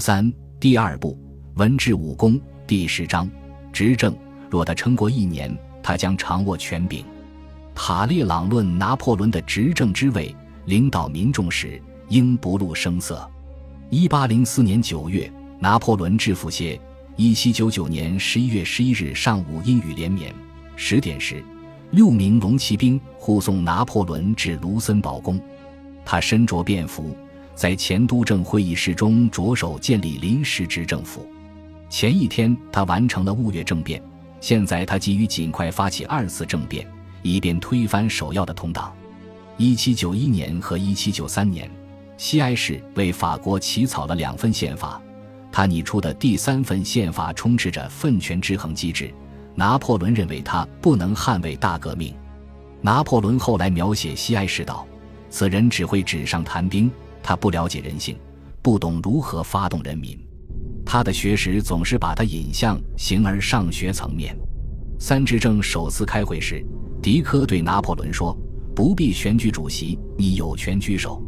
三第二部文治武功第十章执政。若他撑过一年，他将掌握权柄。塔列朗论拿破仑的执政之位，领导民众时应不露声色。一八零四年九月，拿破仑致复歇。一七九九年十一月十一日上午，阴雨连绵。十点时，六名龙骑兵护送拿破仑至卢森堡宫。他身着便服。在前督政会议室中着手建立临时执政府。前一天，他完成了雾月政变。现在，他急于尽快发起二次政变，以便推翻首要的同党。一七九一年和一七九三年，西埃市为法国起草了两份宪法。他拟出的第三份宪法充斥着分权制衡机制。拿破仑认为他不能捍卫大革命。拿破仑后来描写西埃市道：“此人只会纸上谈兵。”他不了解人性，不懂如何发动人民。他的学识总是把他引向形而上学层面。三执政首次开会时，迪科对拿破仑说：“不必选举主席，你有权居首。”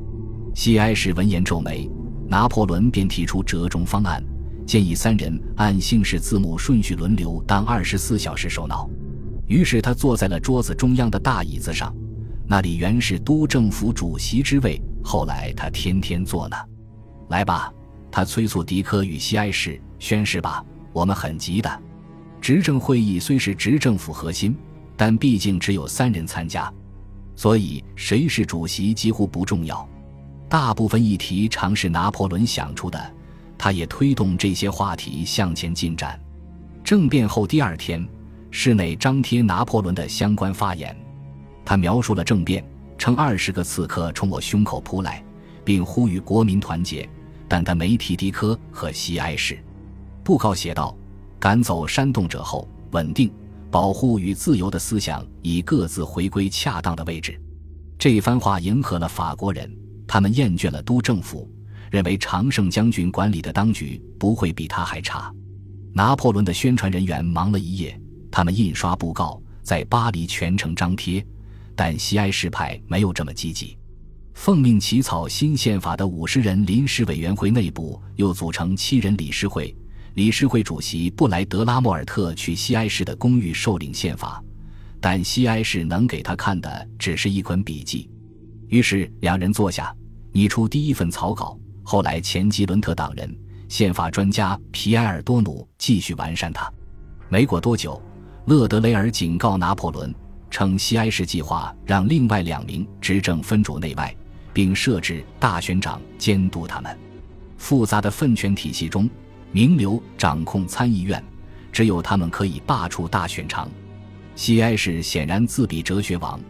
西埃什闻言皱眉，拿破仑便提出折中方案，建议三人按姓氏字母顺序轮流当二十四小时首脑。于是他坐在了桌子中央的大椅子上，那里原是督政府主席之位。后来他天天做呢，来吧，他催促迪科与西埃士宣誓吧，我们很急的。执政会议虽是执政府核心，但毕竟只有三人参加，所以谁是主席几乎不重要。大部分议题常是拿破仑想出的，他也推动这些话题向前进展。政变后第二天，室内张贴拿破仑的相关发言，他描述了政变。称二十个刺客冲我胸口扑来，并呼吁国民团结，但他没提迪科和西埃士。布告写道：“赶走煽动者后，稳定、保护与自由的思想已各自回归恰当的位置。”这番话迎合了法国人，他们厌倦了督政府，认为常胜将军管理的当局不会比他还差。拿破仑的宣传人员忙了一夜，他们印刷布告，在巴黎全城张贴。但西埃士派没有这么积极。奉命起草新宪法的五十人临时委员会内部又组成七人理事会，理事会主席布莱德拉莫尔特去西埃市的公寓受领宪法，但西埃市能给他看的只是一捆笔记。于是两人坐下，拟出第一份草稿。后来前吉伦特党人、宪法专家皮埃尔多努继续完善它。没过多久，勒德雷尔警告拿破仑。称西埃市计划让另外两名执政分主内外，并设置大选长监督他们。复杂的分权体系中，名流掌控参议院，只有他们可以罢黜大选长。西埃市显然自比哲学王，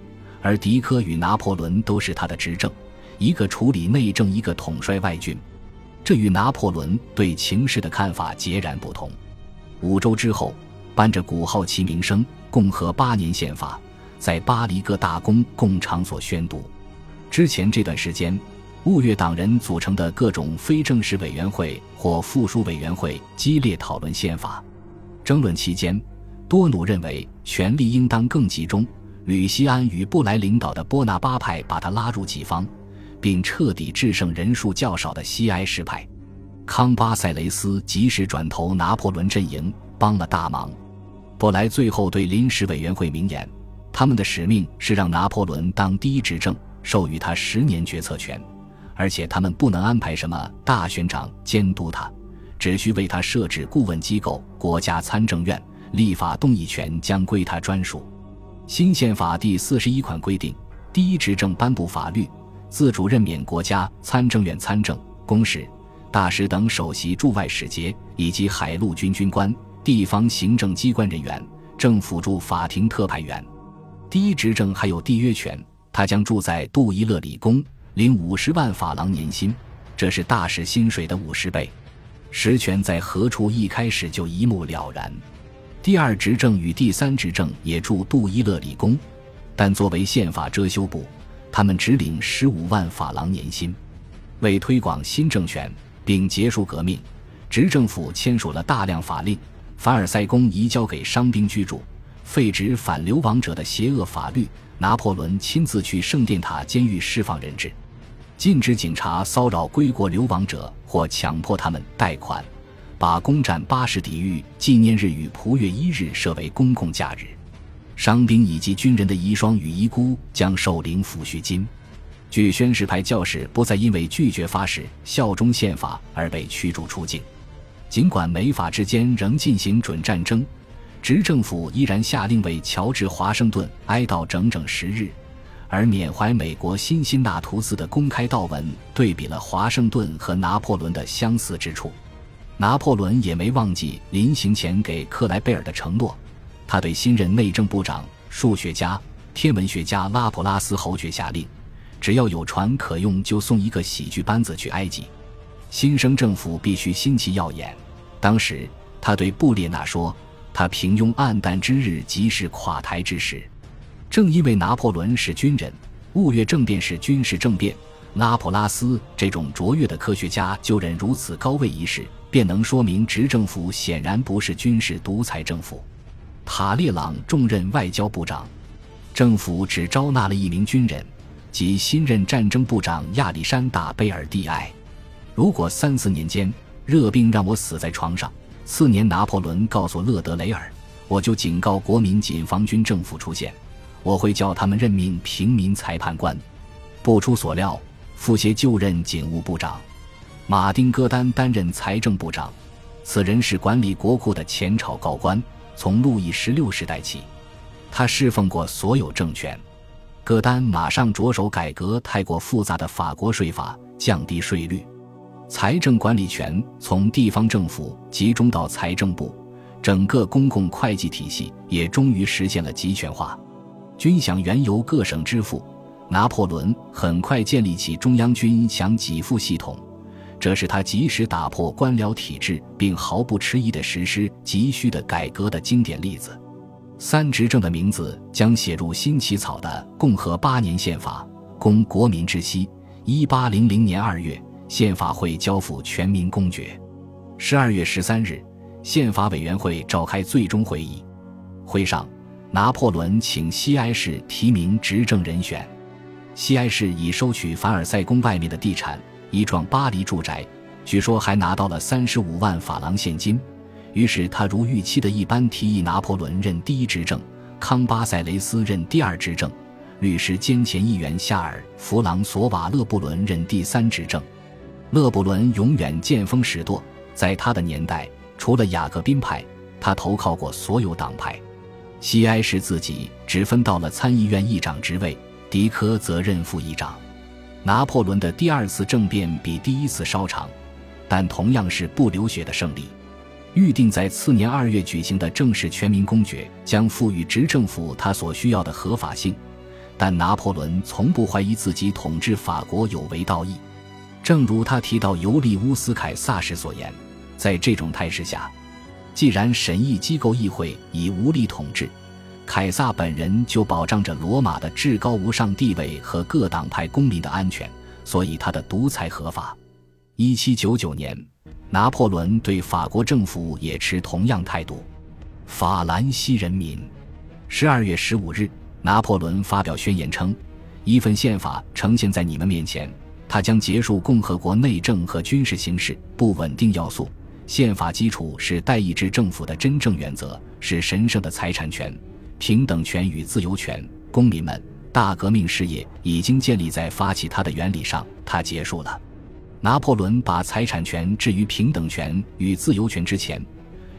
而迪科与拿破仑都是他的执政，一个处理内政，一个统帅外军。这与拿破仑对情势的看法截然不同。五周之后，伴着鼓号齐鸣声，共和八年宪法。在巴黎各大公共场所宣读。之前这段时间，雾月党人组成的各种非正式委员会或附属委员会激烈讨论宪法。争论期间，多努认为权力应当更集中。吕西安与布莱领导的波拿巴派把他拉入己方，并彻底制胜人数较少的西埃什派。康巴塞雷斯及时转投拿破仑阵营，帮了大忙。布莱最后对临时委员会明言。他们的使命是让拿破仑当第一执政，授予他十年决策权，而且他们不能安排什么大选长监督他，只需为他设置顾问机构——国家参政院，立法动议权将归他专属。新宪法第四十一款规定，第一执政颁布法律，自主任免国家参政院参政、公使、大使等首席驻外使节以及海陆军军官、地方行政机关人员、政府驻法庭特派员。第一执政还有缔约权，他将住在杜伊勒里宫，领五十万法郎年薪，这是大使薪水的五十倍。实权在何处，一开始就一目了然。第二执政与第三执政也住杜伊勒里宫，但作为宪法遮羞布，他们只领十五万法郎年薪。为推广新政权并结束革命，执政府签署了大量法令，凡尔赛宫移交给伤兵居住。废止反流亡者的邪恶法律，拿破仑亲自去圣殿塔监狱释放人质。禁止警察骚扰归国流亡者或强迫他们贷款，把攻占巴士底狱纪念日与蒲月一日设为公共假日。伤兵以及军人的遗孀与遗孤将受领抚恤金。据宣誓派教士不再因为拒绝发誓效忠宪法而被驱逐出境。尽管美法之间仍进行准战争，执政府依然下令为乔治·华盛顿哀悼整整十日。而缅怀美国辛辛那图斯的公开悼文对比了华盛顿和拿破仑的相似之处。拿破仑也没忘记临行前给克莱贝尔的承诺，他对新任内政部长、数学家、天文学家拉普拉斯侯爵下令：只要有船可用，就送一个喜剧班子去埃及。新生政府必须新奇耀眼。当时他对布列纳说：“他平庸暗淡之日即是垮台之时。”正因为拿破仑是军人，雾月政变是军事政变，拉普拉斯这种卓越的科学家就任如此高位一事，便能说明执政府显然不是军事独裁政府。塔列朗重任外交部长，政府只招纳了一名军人，即新任战争部长亚历山大·贝尔蒂埃。如果三四年间热病让我死在床上，次年拿破仑告诉勒德雷尔，我就警告国民紧防军政府出现。我会叫他们任命平民裁判官。不出所料，傅协就任警务部长，马丁·戈丹担任财政部长。此人是管理国库的前朝高官，从路易十六时代起，他侍奉过所有政权。戈丹马上着手改革太过复杂的法国税法，降低税率。财政管理权从地方政府集中到财政部，整个公共会计体系也终于实现了集权化。军饷原由各省支付，拿破仑很快建立起中央军饷给付系统，这是他及时打破官僚体制并毫不迟疑地实施急需的改革的经典例子。三执政的名字将写入新起草的共和八年宪法，供国民知悉。一八零零年二月，宪法会交付全民公决。十二月十三日，宪法委员会召开最终会议，会上。拿破仑请西埃市提名执政人选，西埃市已收取凡尔赛宫外面的地产，一幢巴黎住宅，据说还拿到了三十五万法郎现金。于是他如预期的一般提议拿破仑任第一执政，康巴塞雷斯任第二执政，律师兼前议员夏尔·弗朗索瓦·勒布伦任第三执政。勒布伦永远见风使舵，在他的年代，除了雅各宾派，他投靠过所有党派。西埃什自己只分到了参议院议长职位，迪科则任副议长。拿破仑的第二次政变比第一次稍长，但同样是不流血的胜利。预定在次年二月举行的正式全民公决将赋予执政府他所需要的合法性，但拿破仑从不怀疑自己统治法国有违道义。正如他提到尤利乌斯·凯撒时所言，在这种态势下。既然审议机构议会已无力统治，凯撒本人就保障着罗马的至高无上地位和各党派公民的安全，所以他的独裁合法。一七九九年，拿破仑对法国政府也持同样态度。法兰西人民，十二月十五日，拿破仑发表宣言称：“一份宪法呈现在你们面前，它将结束共和国内政和军事形势不稳定要素。”宪法基础是代议制政府的真正原则，是神圣的财产权、平等权与自由权。公民们，大革命事业已经建立在发起它的原理上，它结束了。拿破仑把财产权置于平等权与自由权之前，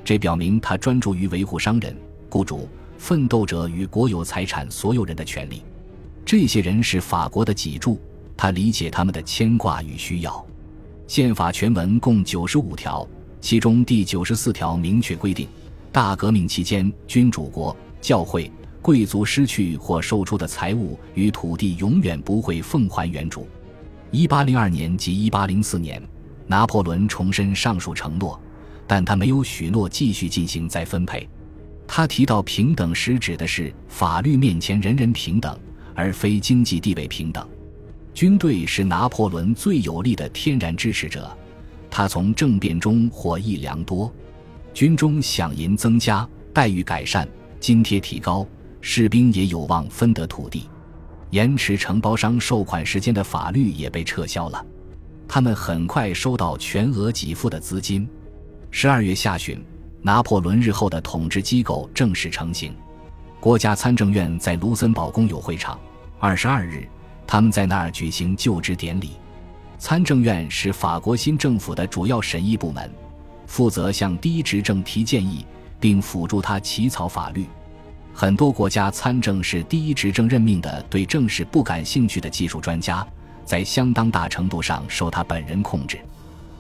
这表明他专注于维护商人、雇主、奋斗者与国有财产所有人的权利。这些人是法国的脊柱，他理解他们的牵挂与需要。宪法全文共九十五条。其中第九十四条明确规定，大革命期间，君主国、教会、贵族失去或售出的财物与土地永远不会奉还原主。一八零二年及一八零四年，拿破仑重申上述承诺，但他没有许诺继续进行再分配。他提到平等时指的是法律面前人人平等，而非经济地位平等。军队是拿破仑最有力的天然支持者。他从政变中获益良多，军中饷银增加，待遇改善，津贴提高，士兵也有望分得土地。延迟承包商收款时间的法律也被撤销了。他们很快收到全额给付的资金。十二月下旬，拿破仑日后的统治机构正式成型。国家参政院在卢森堡公有会场。二十二日，他们在那儿举行就职典礼。参政院是法国新政府的主要审议部门，负责向第一执政提建议，并辅助他起草法律。很多国家参政是第一执政任命的，对政事不感兴趣的技术专家。在相当大程度上受他本人控制。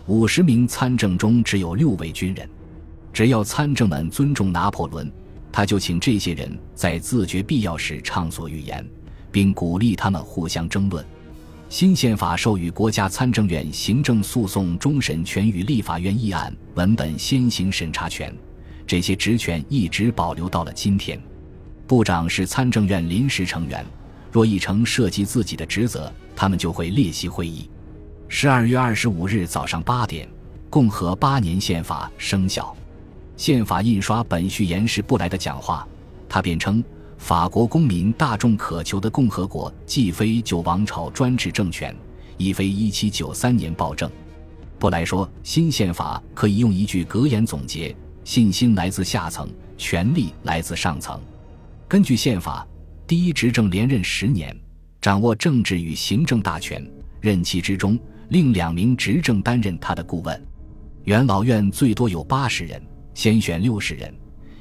五十名参政中只有六位军人。只要参政们尊重拿破仑，他就请这些人在自觉必要时畅所欲言，并鼓励他们互相争论。新宪法授予国家参政院行政诉讼终审权与立法院议案文本先行审查权，这些职权一直保留到了今天。部长是参政院临时成员。若议程涉及自己的职责，他们就会列席会议。十二月二十五日早上八点，共和八年宪法生效。宪法印刷本序言是布莱的讲话，他辩称法国公民大众渴求的共和国既非旧王朝专制政权，亦非一七九三年暴政。布莱说，新宪法可以用一句格言总结：信心来自下层，权力来自上层。根据宪法。第一执政连任十年，掌握政治与行政大权。任期之中，另两名执政担任他的顾问。元老院最多有八十人，先选六十人，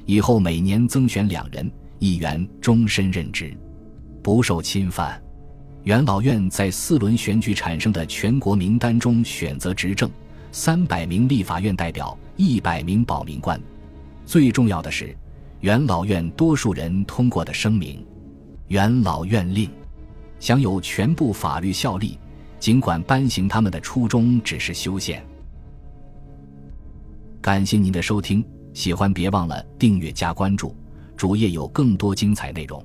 以后每年增选两人，议员终身任职，不受侵犯。元老院在四轮选举产生的全国名单中选择执政，三百名立法院代表，一百名保民官。最重要的是，元老院多数人通过的声明。元老院令享有全部法律效力，尽管颁行他们的初衷只是修宪。感谢您的收听，喜欢别忘了订阅加关注，主页有更多精彩内容。